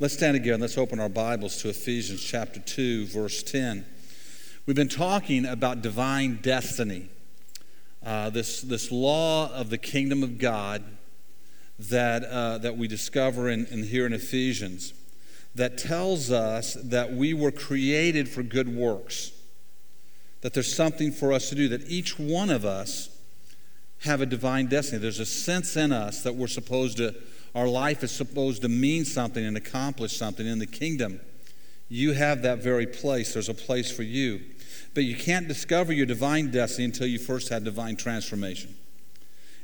Let's stand again. Let's open our Bibles to Ephesians chapter 2, verse 10. We've been talking about divine destiny, uh, this, this law of the kingdom of God that, uh, that we discover in, in here in Ephesians that tells us that we were created for good works, that there's something for us to do, that each one of us have a divine destiny. There's a sense in us that we're supposed to our life is supposed to mean something and accomplish something in the kingdom. You have that very place. There's a place for you. But you can't discover your divine destiny until you first had divine transformation.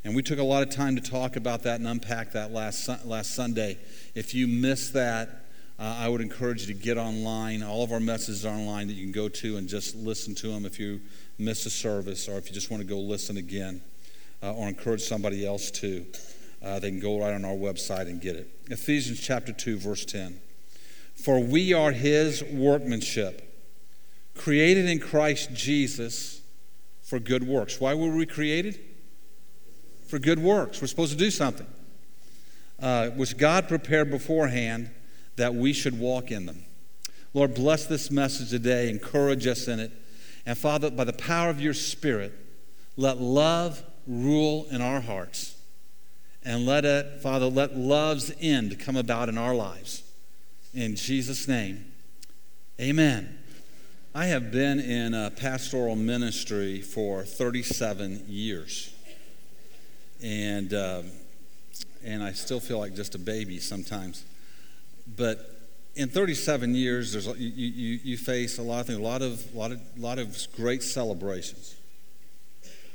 And we took a lot of time to talk about that and unpack that last, last Sunday. If you missed that, uh, I would encourage you to get online. All of our messages are online that you can go to and just listen to them if you miss a service or if you just want to go listen again uh, or encourage somebody else to uh, they can go right on our website and get it. Ephesians chapter 2, verse 10. For we are his workmanship, created in Christ Jesus for good works. Why were we created? For good works. We're supposed to do something, uh, which God prepared beforehand that we should walk in them. Lord, bless this message today, encourage us in it. And Father, by the power of your Spirit, let love rule in our hearts and let it, Father, let love's end come about in our lives. In Jesus' name, amen. I have been in a pastoral ministry for 37 years. And, uh, and I still feel like just a baby sometimes. But in 37 years, there's, you, you, you face a lot of things, a lot of, lot, of, lot of great celebrations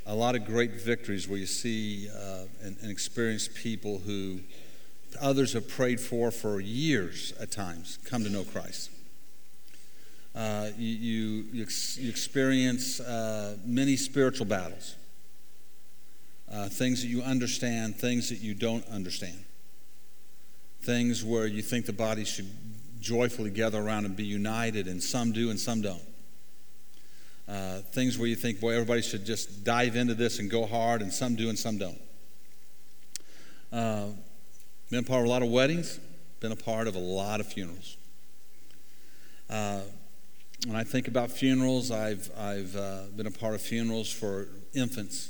a lot of great victories where you see uh, and, and, experience people who others have prayed for for years at times come to know Christ. Uh, you, you, you, ex- you, experience uh, many spiritual battles, uh, things that you understand, things that you don't understand, things where you think the body should joyfully gather around and be united, and some do and some don't. Uh, things where you think, boy, everybody should just dive into this and go hard, and some do and some don't. Uh, been a part of a lot of weddings, been a part of a lot of funerals. Uh, when I think about funerals, I've, I've uh, been a part of funerals for infants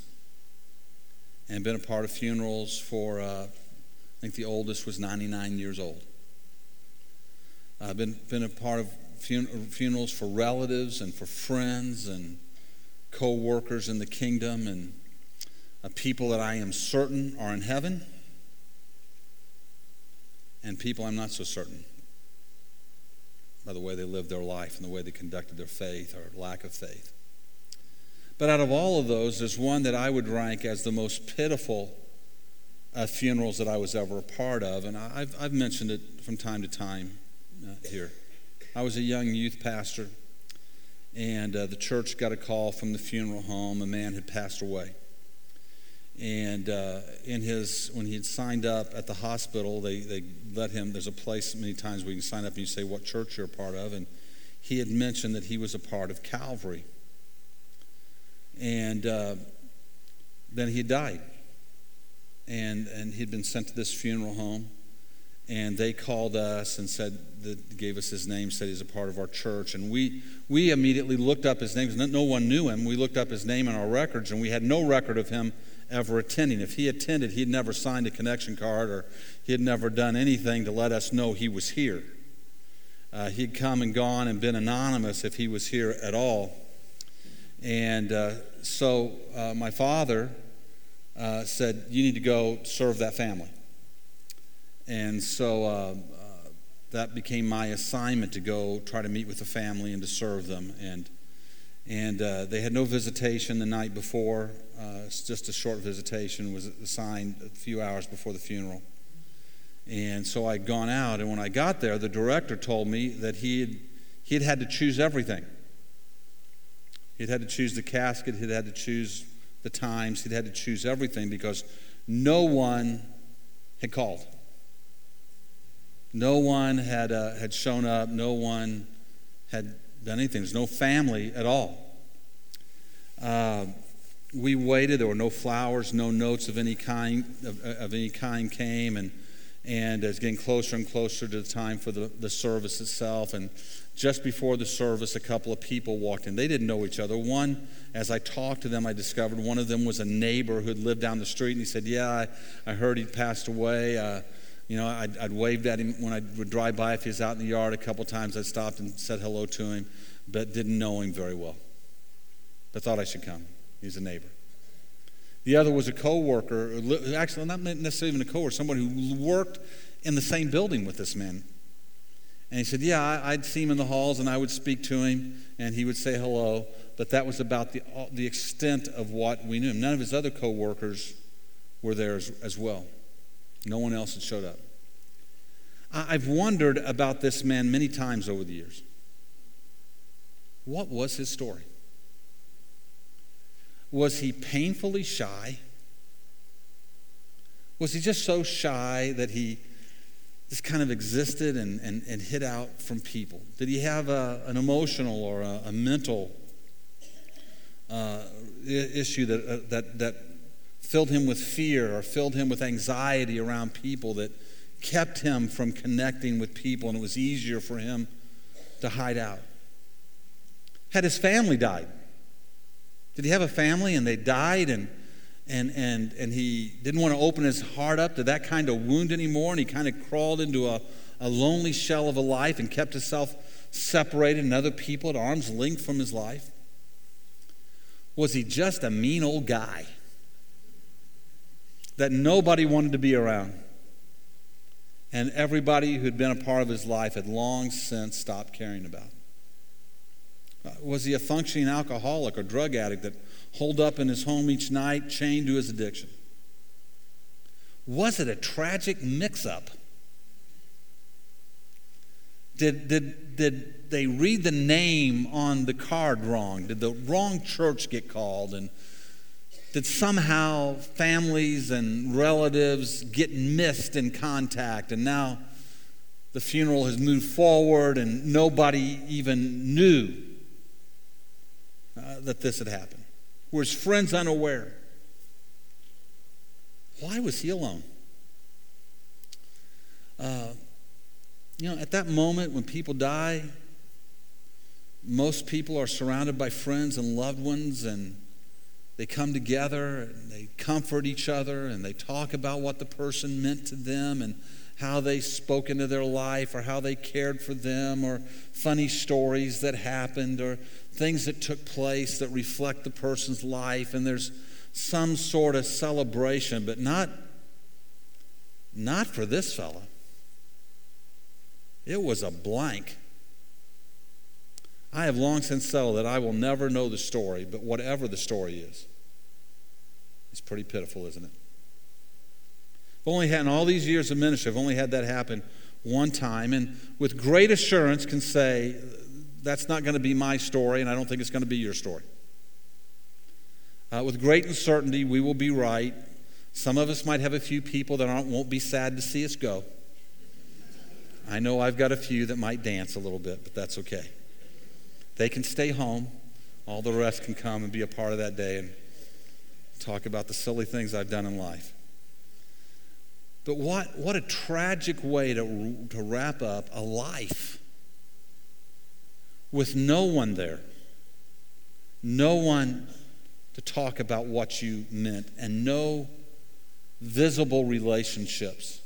and been a part of funerals for, uh, I think the oldest was 99 years old. I've been, been a part of fun- funerals for relatives and for friends and co workers in the kingdom and uh, people that I am certain are in heaven and people I'm not so certain by the way they lived their life and the way they conducted their faith or lack of faith. But out of all of those, there's one that I would rank as the most pitiful uh, funerals that I was ever a part of, and I've, I've mentioned it from time to time uh, here. I was a young youth pastor, and uh, the church got a call from the funeral home. A man had passed away. And uh, in his, when he had signed up at the hospital, they, they let him, there's a place many times where you can sign up and you say what church you're a part of. And he had mentioned that he was a part of Calvary. And uh, then he died. And, and he'd been sent to this funeral home and they called us and said that gave us his name said he's a part of our church. And we we immediately looked up his name no one knew him. We looked up his name in our records and we had no record of him ever attending. If he attended he'd never signed a connection card or he had never done anything to let us know he was here. Uh, he'd come and gone and been anonymous if he was here at all. And uh, so uh, my father uh, said you need to go serve that family and so uh, uh, that became my assignment to go try to meet with the family and to serve them. And, and uh, they had no visitation the night before. Uh, just a short visitation was assigned a few hours before the funeral. And so I'd gone out, and when I got there, the director told me that he had, he had had to choose everything. He'd had to choose the casket, he'd had to choose the times, he'd had to choose everything because no one had called. No one had, uh, had shown up, no one had done anything. There's no family at all. Uh, we waited. There were no flowers, no notes of any kind of, of, any kind came, and and it's getting closer and closer to the time for the, the service itself. And just before the service, a couple of people walked in. They didn't know each other. One, as I talked to them, I discovered one of them was a neighbor who had lived down the street, and he said, Yeah, I, I heard he'd passed away. Uh, you know, I'd, I'd, waved at him when I would drive by. If he was out in the yard a couple times, I stopped and said hello to him, but didn't know him very well. But thought I should come. He's a neighbor. The other was a coworker, actually not necessarily even a coworker, somebody who worked in the same building with this man. And he said, Yeah, I'd see him in the halls and I would speak to him and he would say hello, but that was about the, the extent of what we knew him. None of his other coworkers were there as, as well. No one else had showed up. I've wondered about this man many times over the years. What was his story? Was he painfully shy? Was he just so shy that he just kind of existed and, and, and hid out from people? Did he have a, an emotional or a, a mental uh, issue that, uh, that, that filled him with fear or filled him with anxiety around people that kept him from connecting with people and it was easier for him to hide out. Had his family died? Did he have a family and they died and and and and he didn't want to open his heart up to that kind of wound anymore and he kind of crawled into a, a lonely shell of a life and kept himself separated and other people at arm's length from his life? Was he just a mean old guy? That nobody wanted to be around. And everybody who'd been a part of his life had long since stopped caring about. Uh, was he a functioning alcoholic or drug addict that holed up in his home each night, chained to his addiction? Was it a tragic mix up? Did, did, did they read the name on the card wrong? Did the wrong church get called? And that somehow families and relatives get missed in contact, and now the funeral has moved forward, and nobody even knew uh, that this had happened. Were his friends unaware? Why was he alone? Uh, you know, at that moment when people die, most people are surrounded by friends and loved ones, and they come together and they comfort each other and they talk about what the person meant to them and how they spoke into their life or how they cared for them or funny stories that happened or things that took place that reflect the person's life. And there's some sort of celebration but not not for this fella. It was a blank. I have long since settled that I will never know the story, but whatever the story is, it's pretty pitiful, isn't it? I've only had, in all these years of ministry, I've only had that happen one time, and with great assurance can say, that's not going to be my story, and I don't think it's going to be your story. Uh, with great uncertainty, we will be right. Some of us might have a few people that aren't, won't be sad to see us go. I know I've got a few that might dance a little bit, but that's okay. They can stay home. All the rest can come and be a part of that day. And talk about the silly things I've done in life. But what, what a tragic way to, to wrap up a life with no one there, no one to talk about what you meant, and no visible relationships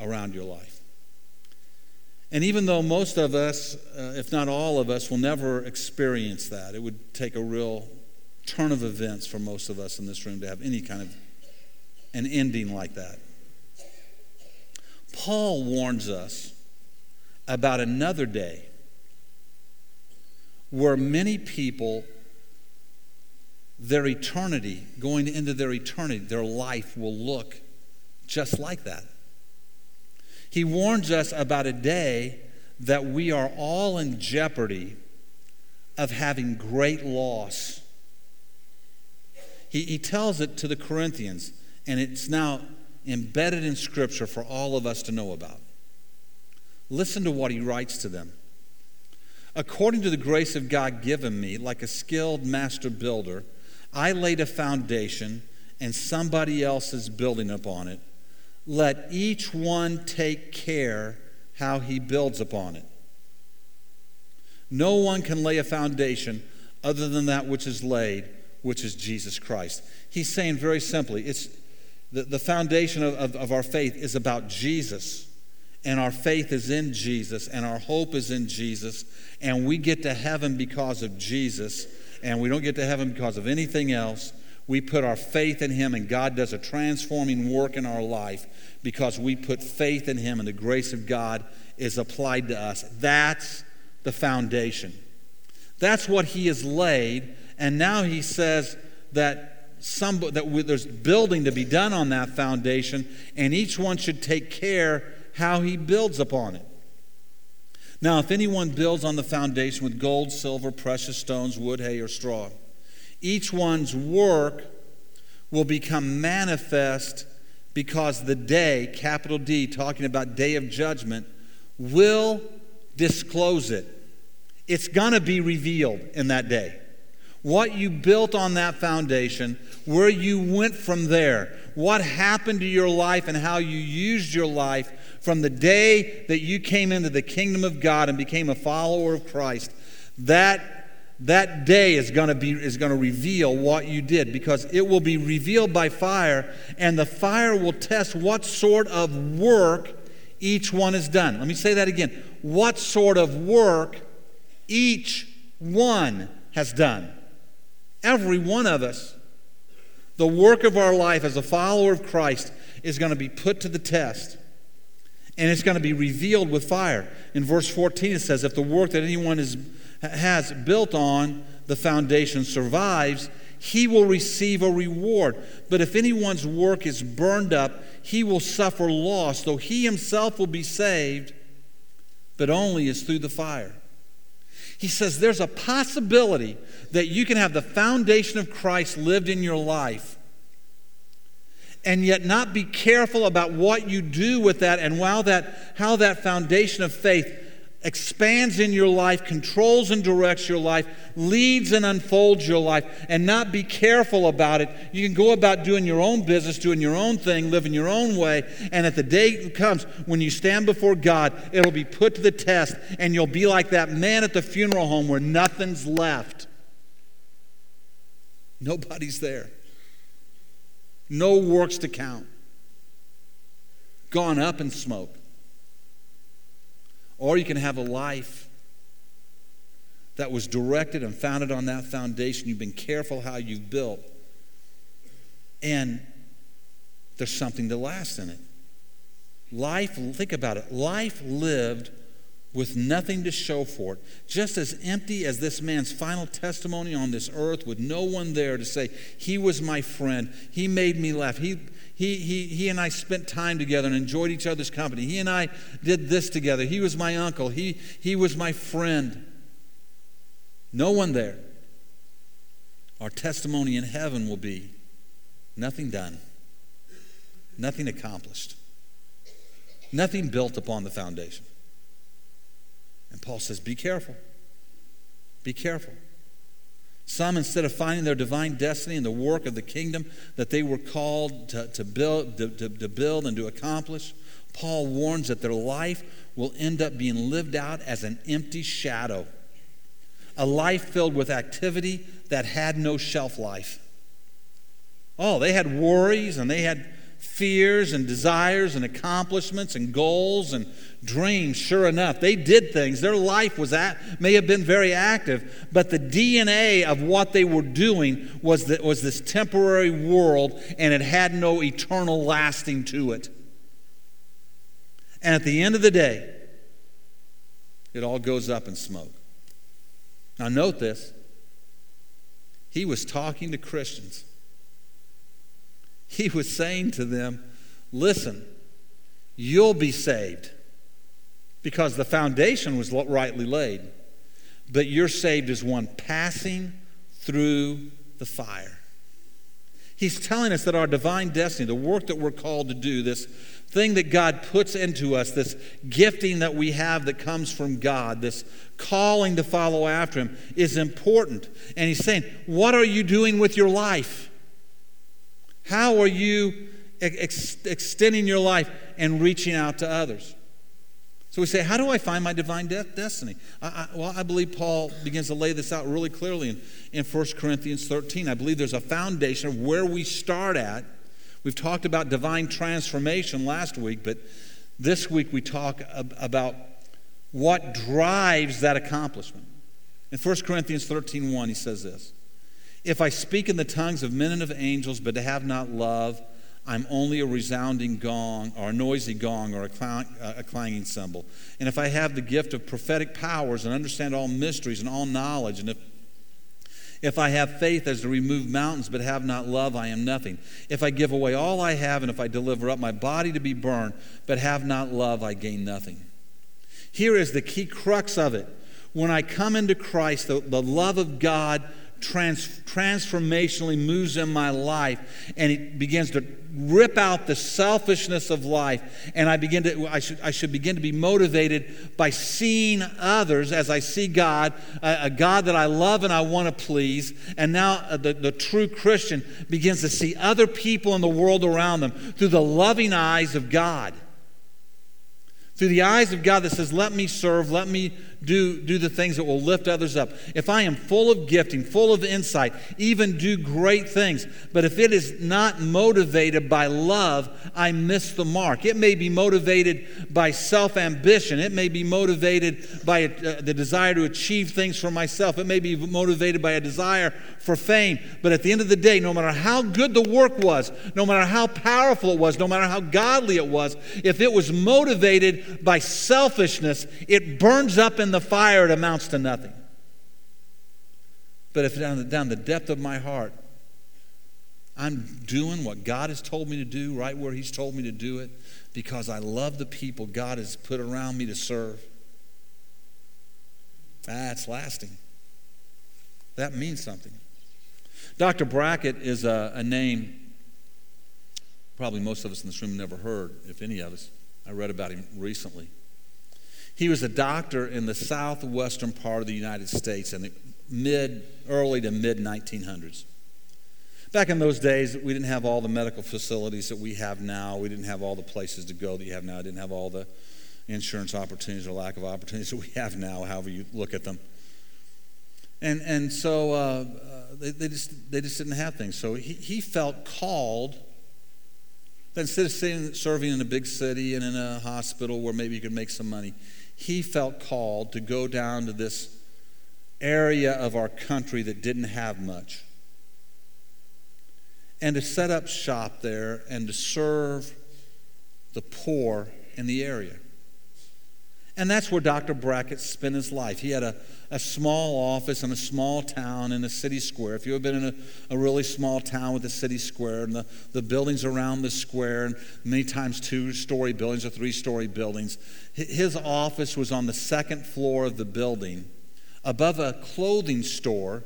around your life. And even though most of us, uh, if not all of us, will never experience that, it would take a real turn of events for most of us in this room to have any kind of an ending like that. Paul warns us about another day where many people, their eternity, going into their eternity, their life will look just like that. He warns us about a day that we are all in jeopardy of having great loss he, he tells it to the Corinthians, and it's now embedded in Scripture for all of us to know about. Listen to what he writes to them. According to the grace of God given me, like a skilled master builder, I laid a foundation and somebody else is building upon it. let each one take care how he builds upon it. No one can lay a foundation other than that which is laid, which is Jesus Christ. He's saying very simply, it's the, the foundation of, of, of our faith is about Jesus. And our faith is in Jesus, and our hope is in Jesus, and we get to heaven because of Jesus, and we don't get to heaven because of anything else. We put our faith in Him, and God does a transforming work in our life because we put faith in Him, and the grace of God is applied to us. That's the foundation. That's what He has laid, and now He says that some that there's building to be done on that foundation, and each one should take care how he builds upon it. Now, if anyone builds on the foundation with gold, silver, precious stones, wood, hay, or straw, each one's work will become manifest because the day, capital D, talking about day of judgment, will disclose it. It's going to be revealed in that day. What you built on that foundation, where you went from there, what happened to your life, and how you used your life from the day that you came into the kingdom of God and became a follower of Christ, that, that day is going to be is going to reveal what you did because it will be revealed by fire, and the fire will test what sort of work each one has done. Let me say that again. What sort of work each one has done. Every one of us. The work of our life as a follower of Christ is going to be put to the test and it's going to be revealed with fire. In verse 14, it says, If the work that anyone is, has built on the foundation survives, he will receive a reward. But if anyone's work is burned up, he will suffer loss, though he himself will be saved, but only as through the fire. He says there's a possibility that you can have the foundation of Christ lived in your life and yet not be careful about what you do with that and how that, how that foundation of faith expands in your life, controls and directs your life, leads and unfolds your life, and not be careful about it. You can go about doing your own business, doing your own thing, living your own way, and at the day comes when you stand before God, it'll be put to the test, and you'll be like that man at the funeral home where nothing's left. Nobody's there no works to count, gone up in smoke. Or you can have a life that was directed and founded on that foundation. You've been careful how you've built. And there's something to last in it. Life, think about it, life lived with nothing to show for it, just as empty as this man's final testimony on this earth, with no one there to say, He was my friend, He made me laugh, He, he, he, he and I spent time together and enjoyed each other's company, He and I did this together, He was my uncle, He, he was my friend. No one there. Our testimony in heaven will be nothing done, nothing accomplished, nothing built upon the foundation. And Paul says, Be careful. Be careful. Some, instead of finding their divine destiny in the work of the kingdom that they were called to, to, build, to, to, to build and to accomplish, Paul warns that their life will end up being lived out as an empty shadow, a life filled with activity that had no shelf life. Oh, they had worries and they had fears and desires and accomplishments and goals and dreams, sure enough. They did things. Their life was at, may have been very active, but the DNA of what they were doing was, that, was this temporary world, and it had no eternal lasting to it. And at the end of the day, it all goes up in smoke. Now, note this. He was talking to Christians. He was saying to them, Listen, you'll be saved because the foundation was rightly laid. But you're saved as one passing through the fire. He's telling us that our divine destiny, the work that we're called to do, this thing that God puts into us, this gifting that we have that comes from God, this calling to follow after Him, is important. And He's saying, What are you doing with your life? How are you ex- extending your life and reaching out to others. So we say, How do I find my divine de- destiny? I, I, well, I believe Paul begins to lay this out really clearly in, in 1 Corinthians 13. I believe there's a foundation of where we start at. We've talked about divine transformation last week, but this week we talk ab- about what drives that accomplishment. In 1 Corinthians 13 1, he says this If I speak in the tongues of men and of angels, but have not love, I'm only a resounding gong or a noisy gong or a, clang, uh, a clanging cymbal. And if I have the gift of prophetic powers and understand all mysteries and all knowledge, and if if I have faith as to remove mountains but have not love, I am nothing. If I give away all I have and if I deliver up my body to be burned but have not love, I gain nothing. Here is the key crux of it. When I come into Christ, the, the love of God trans, transformationally moves in my life and it begins to rip out the selfishness of life and i begin to i should, I should begin to be motivated by seeing others as i see god a, a god that i love and i want to please and now uh, the, the true christian begins to see other people in the world around them through the loving eyes of god. Through the eyes of God that says, Let me serve, let me do, do the things that will lift others up. If I am full of gifting, full of insight, even do great things, but if it is not motivated by love, I miss the mark. It may be motivated by self ambition, it may be motivated by uh, the desire to achieve things for myself, it may be motivated by a desire for fame. But at the end of the day, no matter how good the work was, no matter how powerful it was, no matter how godly it was, if it was motivated by selfishness, it burns up in the fire, it amounts to nothing. But if down the, down the depth of my heart, I'm doing what God has told me to do, right where He's told me to do it, because I love the people God has put around me to serve. That's lasting. That means something. Dr. Brackett is a, a name probably most of us in this room never heard, if any of us. I read about him recently. He was a doctor in the southwestern part of the United States in the mid, early to mid 1900s. Back in those days, we didn't have all the medical facilities that we have now. We didn't have all the places to go that you have now. I didn't have all the insurance opportunities or lack of opportunities that we have now, however you look at them. And, and so uh, uh, they, they, just, they just didn't have things. So he, he felt called that instead of sitting, serving in a big city and in a hospital where maybe he could make some money, he felt called to go down to this area of our country that didn't have much and to set up shop there and to serve the poor in the area. And that's where Dr. Brackett spent his life. He had a, a small office in a small town in a city square. If you've been in a, a really small town with a city square and the, the buildings around the square, and many times two story buildings or three story buildings, his office was on the second floor of the building above a clothing store.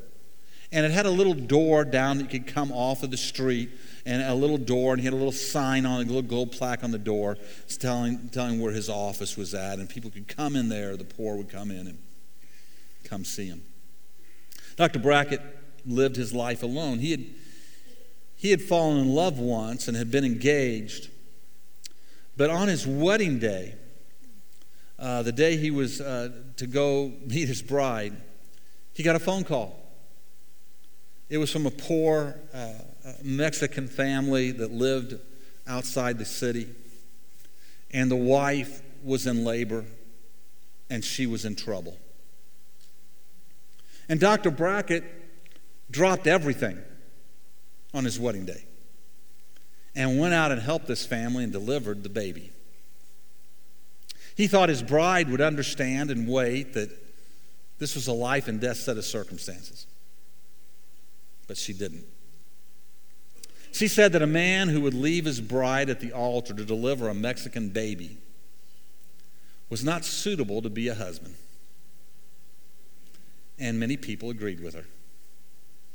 And it had a little door down that you could come off of the street and a little door, and he had a little sign on, a little gold plaque on the door telling, telling where his office was at. And people could come in there, the poor would come in and come see him. Dr. Brackett lived his life alone. He had, he had fallen in love once and had been engaged. But on his wedding day, uh, the day he was uh, to go meet his bride, he got a phone call. It was from a poor uh, Mexican family that lived outside the city. And the wife was in labor and she was in trouble. And Dr. Brackett dropped everything on his wedding day and went out and helped this family and delivered the baby. He thought his bride would understand and wait that this was a life and death set of circumstances. But she didn't. She said that a man who would leave his bride at the altar to deliver a Mexican baby was not suitable to be a husband. And many people agreed with her.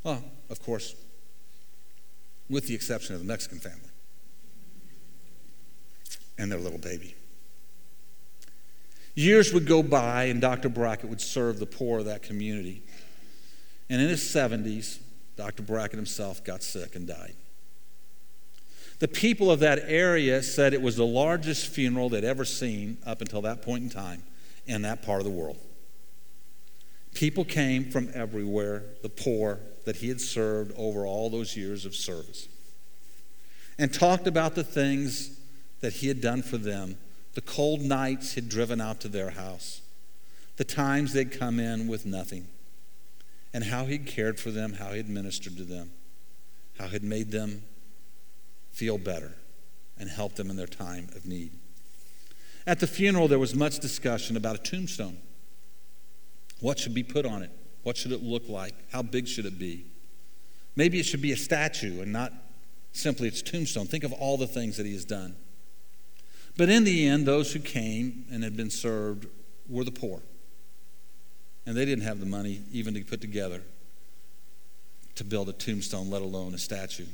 Well, of course, with the exception of the Mexican family and their little baby. Years would go by, and Dr. Brackett would serve the poor of that community. And in his 70s, Dr. Brackett himself got sick and died. The people of that area said it was the largest funeral they'd ever seen up until that point in time in that part of the world. People came from everywhere, the poor that he had served over all those years of service, and talked about the things that he had done for them, the cold nights he'd driven out to their house, the times they'd come in with nothing, and how he'd cared for them, how he'd ministered to them, how he'd made them feel better and help them in their time of need. At the funeral, there was much discussion about a tombstone. What should be put on it? What should it look like? How big should it be? Maybe it should be a statue and not simply its tombstone. Think of all the things that he has done. But in the end, those who came and had been served were the poor. And they didn't have the money even to put together to build a tombstone, let alone a statue.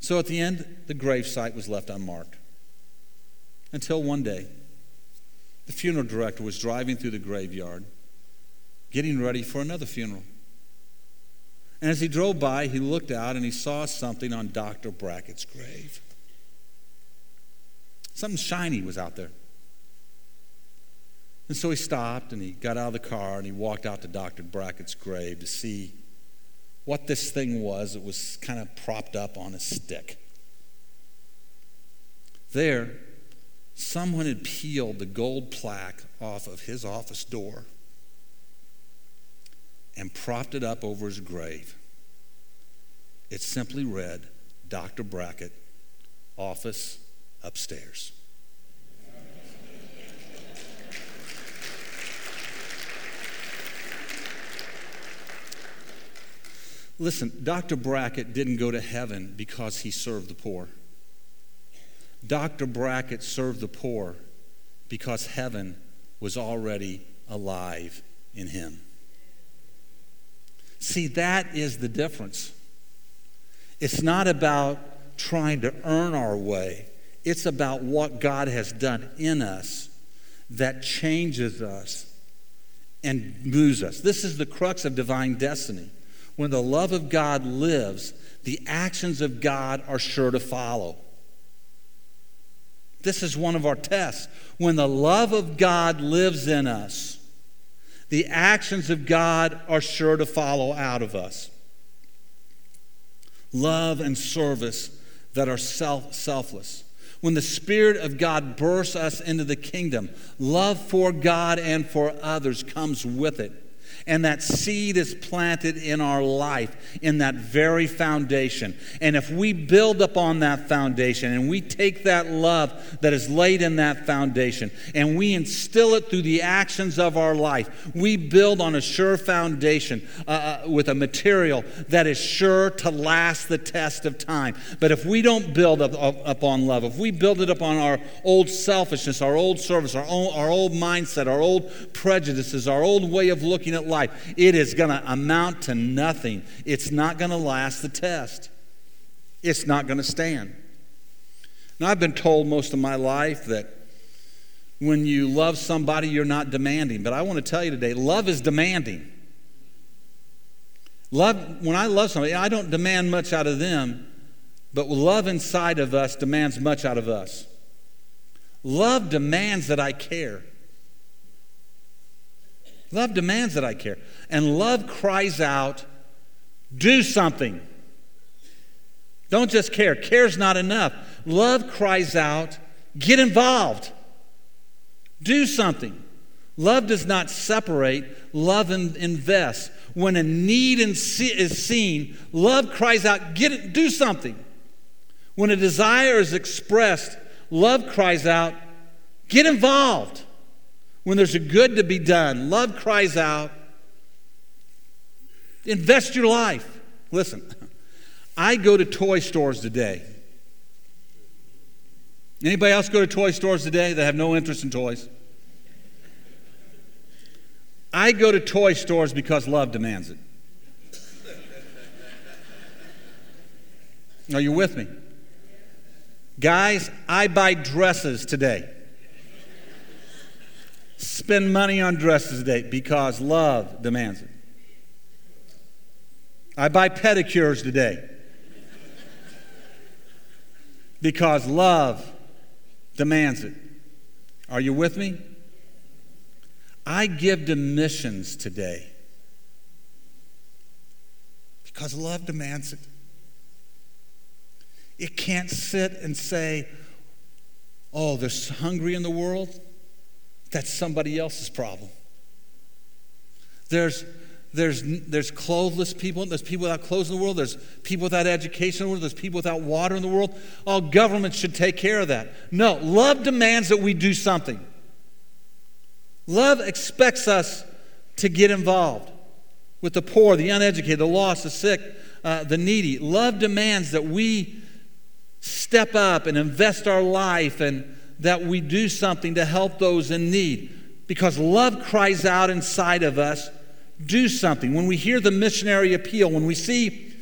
So at the end, the gravesite was left unmarked. Until one day, the funeral director was driving through the graveyard, getting ready for another funeral. And as he drove by, he looked out and he saw something on Dr. Brackett's grave. Something shiny was out there. And so he stopped and he got out of the car and he walked out to Dr. Brackett's grave to see what this thing was. It was kind of propped up on a stick. There, someone had peeled the gold plaque off of his office door and propped it up over his grave. It simply read, Dr. Brackett, office upstairs. Listen, Dr. Brackett didn't go to heaven because he served the poor. Dr. Brackett served the poor because heaven was already alive in him. See, that is the difference. It's not about trying to earn our way, it's about what God has done in us that changes us and moves us. This is the crux of divine destiny. When the love of God lives, the actions of God are sure to follow. This is one of our tests. When the love of God lives in us, the actions of God are sure to follow out of us. Love and service that are self, selfless. When the Spirit of God bursts us into the kingdom, love for God and for others comes with it and that seed is planted in our life in that very foundation. And if we build upon that foundation and we take that love that is laid in that foundation and we instill it through the actions of our life, we build on a sure foundation uh, uh, with a material that is sure to last the test of time. But if we don't build up, up, upon love, if we build it upon our old selfishness, our old service, our our old mindset, our old prejudices, our old way of looking at life, life, it is going to amount to nothing. It's not going to last the test, it's not going to stand. Now, I've been told most of my life that when you love somebody, you're not demanding. But I want to tell you today love is demanding. Love, when I love somebody, I don't demand much out of them, but love inside of us demands much out of us. Love demands that I care. Love demands that I care. And love cries out, do something. Don't just care. Care's not enough. Love cries out, get involved. Do something. Love does not separate, love invests. When a need is seen, love cries out, get it, do something. When a desire is expressed, love cries out, get involved when there's a good to be done. Love cries out, invest your life. Listen, I go to toy stores today. Anybody else go to toy stores today that have no interest in toys? I go to toy stores because love demands it. Are you with me? Guys, I buy dresses today spend money on dresses today because love demands it. I buy pedicures today Because love demands it. Are you with me? I give to missions today because love demands it. It can't sit and say, oh, there's hungry in the world. That's somebody else's problem. There's, there's, there's clothless people. There's people without clothes in the world. There's people without education in the world. There's people without water in the world. All governments should take care of that. No, love demands that we do something. Love expects us to get involved with the poor, the uneducated, the lost, the sick, uh, the needy. Love demands that we step up and invest our life and that we do something to help those in need. Because love cries out inside of us do something. When we hear the missionary appeal, when we see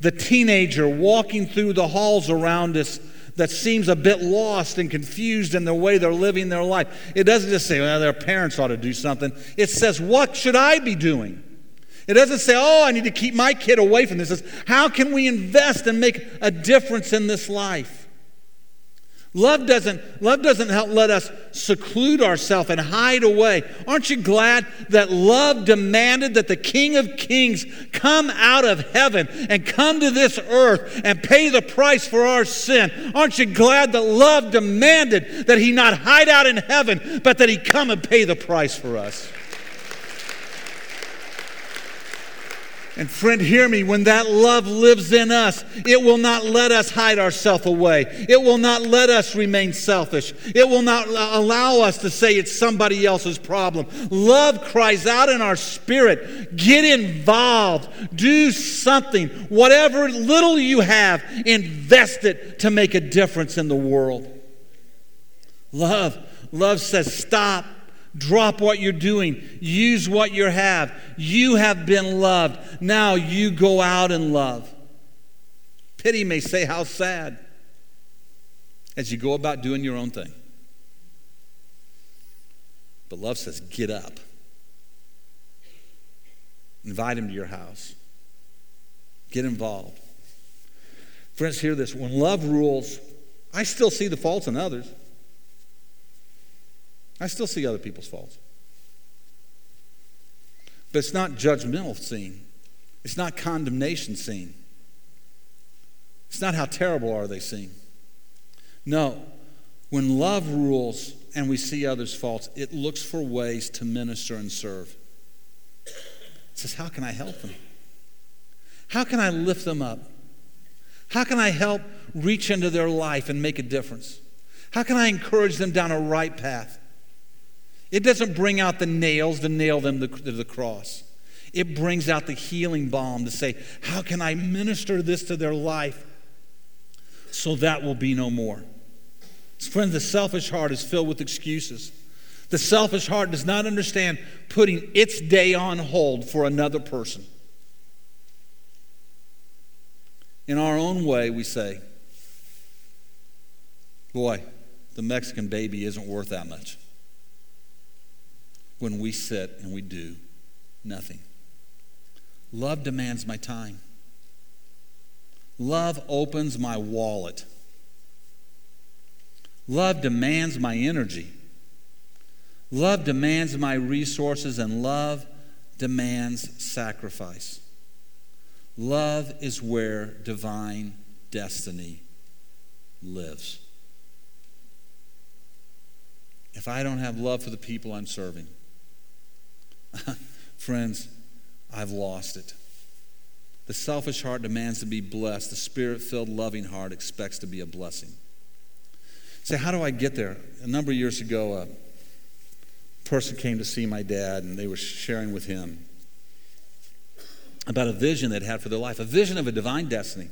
the teenager walking through the halls around us that seems a bit lost and confused in the way they're living their life, it doesn't just say, well, their parents ought to do something. It says, what should I be doing? It doesn't say, oh, I need to keep my kid away from this. It says, how can we invest and make a difference in this life? Love doesn't, love doesn't help let us seclude ourselves and hide away. Aren't you glad that love demanded that the King of Kings come out of heaven and come to this earth and pay the price for our sin? Aren't you glad that love demanded that he not hide out in heaven, but that he come and pay the price for us? And friend, hear me, when that love lives in us, it will not let us hide ourselves away. It will not let us remain selfish. It will not allow us to say it's somebody else's problem. Love cries out in our spirit get involved, do something. Whatever little you have, invest it to make a difference in the world. Love, love says stop Drop what you're doing. Use what you have. You have been loved. Now you go out and love. Pity may say, How sad, as you go about doing your own thing. But love says, Get up. Invite him to your house. Get involved. Friends, hear this. When love rules, I still see the faults in others. I still see other people's faults. But it's not judgmental scene. It's not condemnation scene. It's not how terrible are they scene. No, when love rules and we see others' faults, it looks for ways to minister and serve. It says, How can I help them? How can I lift them up? How can I help reach into their life and make a difference? How can I encourage them down a right path? It doesn't bring out the nails to nail them to the cross. It brings out the healing balm to say, How can I minister this to their life so that will be no more? Friends, the selfish heart is filled with excuses. The selfish heart does not understand putting its day on hold for another person. In our own way, we say, Boy, the Mexican baby isn't worth that much when we sit and we do nothing. Love demands my time. Love opens my wallet. Love demands my energy. Love demands my resources, and love demands sacrifice. Love is where divine destiny lives. If I don't have love for the people I'm serving, Friends, I've lost it. The selfish heart demands to be blessed. The spirit filled, loving heart expects to be a blessing. Say, how do I get there? A number of years ago, a person came to see my dad, and they were sharing with him about a vision they'd had for their life, a vision of a divine destiny.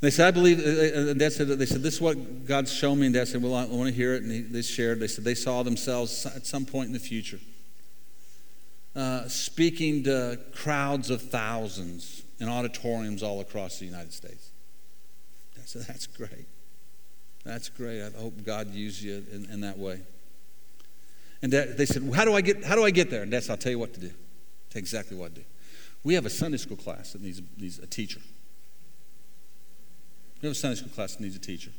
They said, I believe, uh, uh, and Dad said, they said, this is what God's shown me. And Dad said, well, I want to hear it. And they shared, they said they saw themselves at some point in the future uh, speaking to crowds of thousands in auditoriums all across the United States. I said, That's great. That's great. I hope God uses you in, in that way. And they said, well, how, do I get, how do I get there? And said, I'll tell you what to do. Tell exactly what to do. We have a Sunday school class that needs, needs a teacher. We have a Sunday school class that needs a teacher.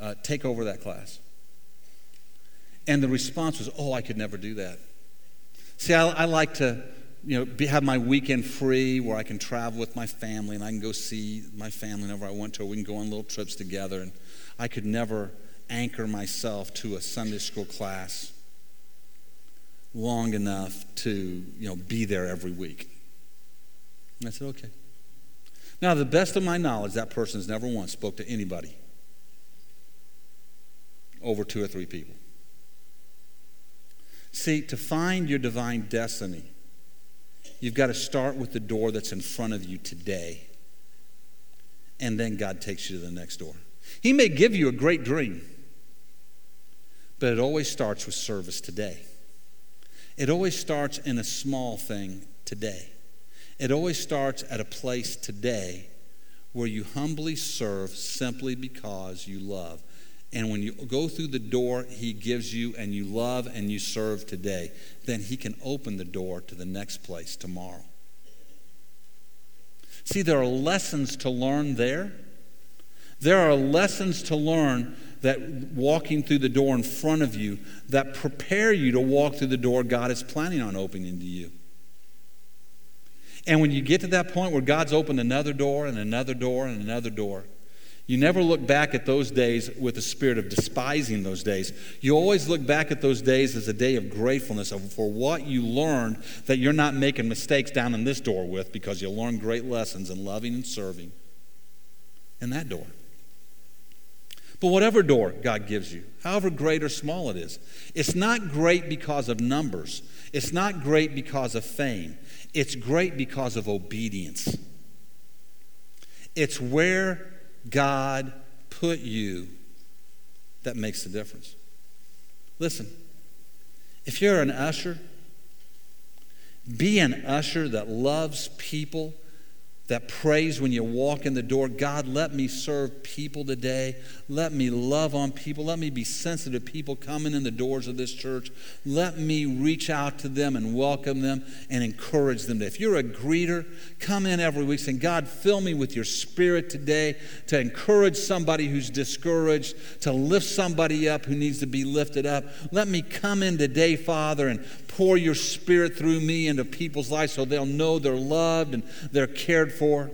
Uh, take over that class. And the response was, oh, I could never do that. See, I, I like to you know, be, have my weekend free where I can travel with my family and I can go see my family whenever I want to. We can go on little trips together. And I could never anchor myself to a Sunday school class long enough to, you know, be there every week. And I said, okay. Now, to the best of my knowledge, that person has never once spoke to anybody over two or three people. See, to find your divine destiny, you've got to start with the door that's in front of you today. And then God takes you to the next door. He may give you a great dream, but it always starts with service today. It always starts in a small thing today. It always starts at a place today where you humbly serve simply because you love. And when you go through the door he gives you and you love and you serve today, then he can open the door to the next place tomorrow. See, there are lessons to learn there. There are lessons to learn that walking through the door in front of you that prepare you to walk through the door God is planning on opening to you. And when you get to that point where God's opened another door and another door and another door, you never look back at those days with a spirit of despising those days. You always look back at those days as a day of gratefulness for what you learned that you're not making mistakes down in this door with because you learned great lessons in loving and serving in that door. But whatever door God gives you, however great or small it is, it's not great because of numbers. It's not great because of fame. It's great because of obedience. It's where God put you that makes the difference. Listen, if you're an usher, be an usher that loves people that prays when you walk in the door God, let me serve people today. Let me love on people. Let me be sensitive to people coming in the doors of this church. Let me reach out to them and welcome them and encourage them. If you're a greeter, come in every week saying, God, fill me with your spirit today to encourage somebody who's discouraged, to lift somebody up who needs to be lifted up. Let me come in today, Father, and pour your spirit through me into people's lives so they'll know they're loved and they're cared for.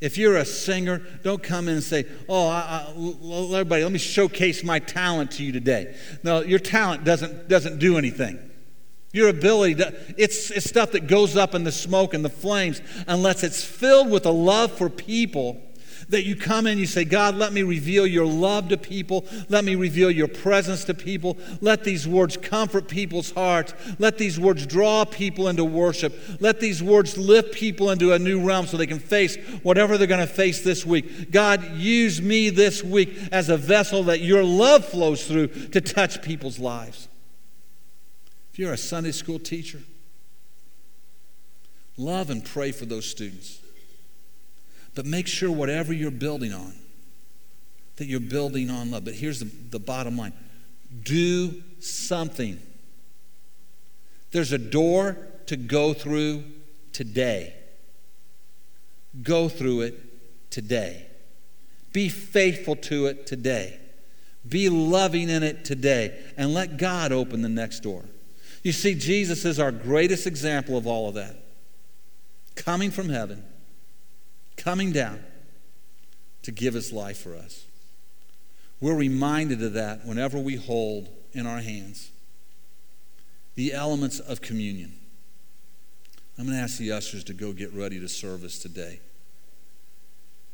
If you're a singer, don't come in and say, Oh, I, I, everybody, let me showcase my talent to you today. No, your talent doesn't, doesn't do anything. Your ability, to, it's, it's stuff that goes up in the smoke and the flames unless it's filled with a love for people that you come in, you say, God, let me reveal your love to people. Let me reveal your presence to people. Let these words comfort people's hearts. Let these words draw people into worship. Let these words lift people into a new realm so they can face whatever they're going to face this week. God, use me this week as a vessel that your love flows through to touch people's lives. If you're a Sunday school teacher, love and pray for those students. But make sure whatever you're building on, that you're building on love. But here's the, the bottom line do something. There's a door to go through today. Go through it today. Be faithful to it today. Be loving in it today. And let God open the next door. You see, Jesus is our greatest example of all of that. Coming from heaven coming down to give his life for us. We're reminded of that whenever we hold in our hands the elements of communion. I'm going to ask the ushers to go get ready to serve us today.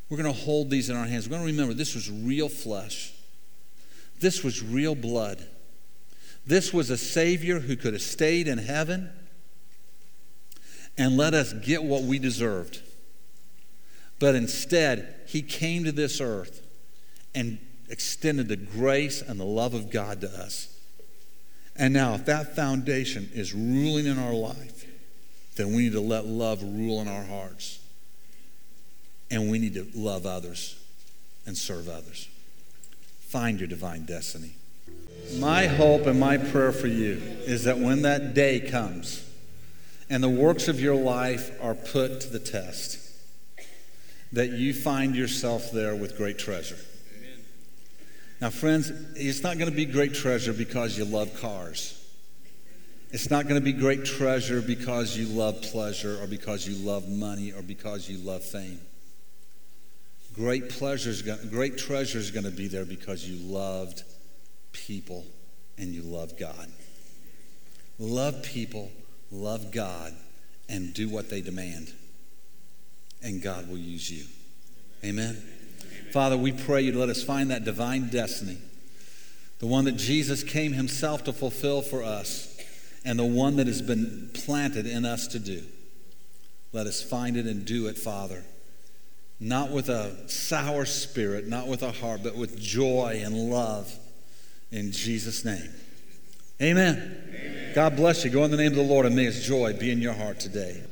We're going to hold these in our hands. We're going to remember this was real flesh, this was real blood. This was a Savior who could have stayed in heaven and let us get what we deserved. But instead, he came to this earth and extended the grace and the love of God to us. And now, if that foundation is ruling in our life, then we need to let love rule in our hearts. And we need to love others and serve others. Find your divine destiny. My hope and my prayer for you is that when that day comes and the works of your life are put to the test, that you find yourself there with great treasure. Now, friends, it's not going to be great treasure because you love cars. It's not going to be great treasure because you love pleasure or because you love money or because you love fame. Great pleasure is going, great treasure is going to be there because you loved people and you love God. Love people, love God, and do what they demand. And God will use you. Amen. Father, we pray you to let us find that divine destiny, the one that Jesus came himself to fulfill for us, and the one that has been planted in us to do. Let us find it and do it, Father. Not with a sour spirit, not with a heart, but with joy and love. In Jesus' name. Amen. Amen. God bless you. Go in the name of the Lord, and may his joy be in your heart today.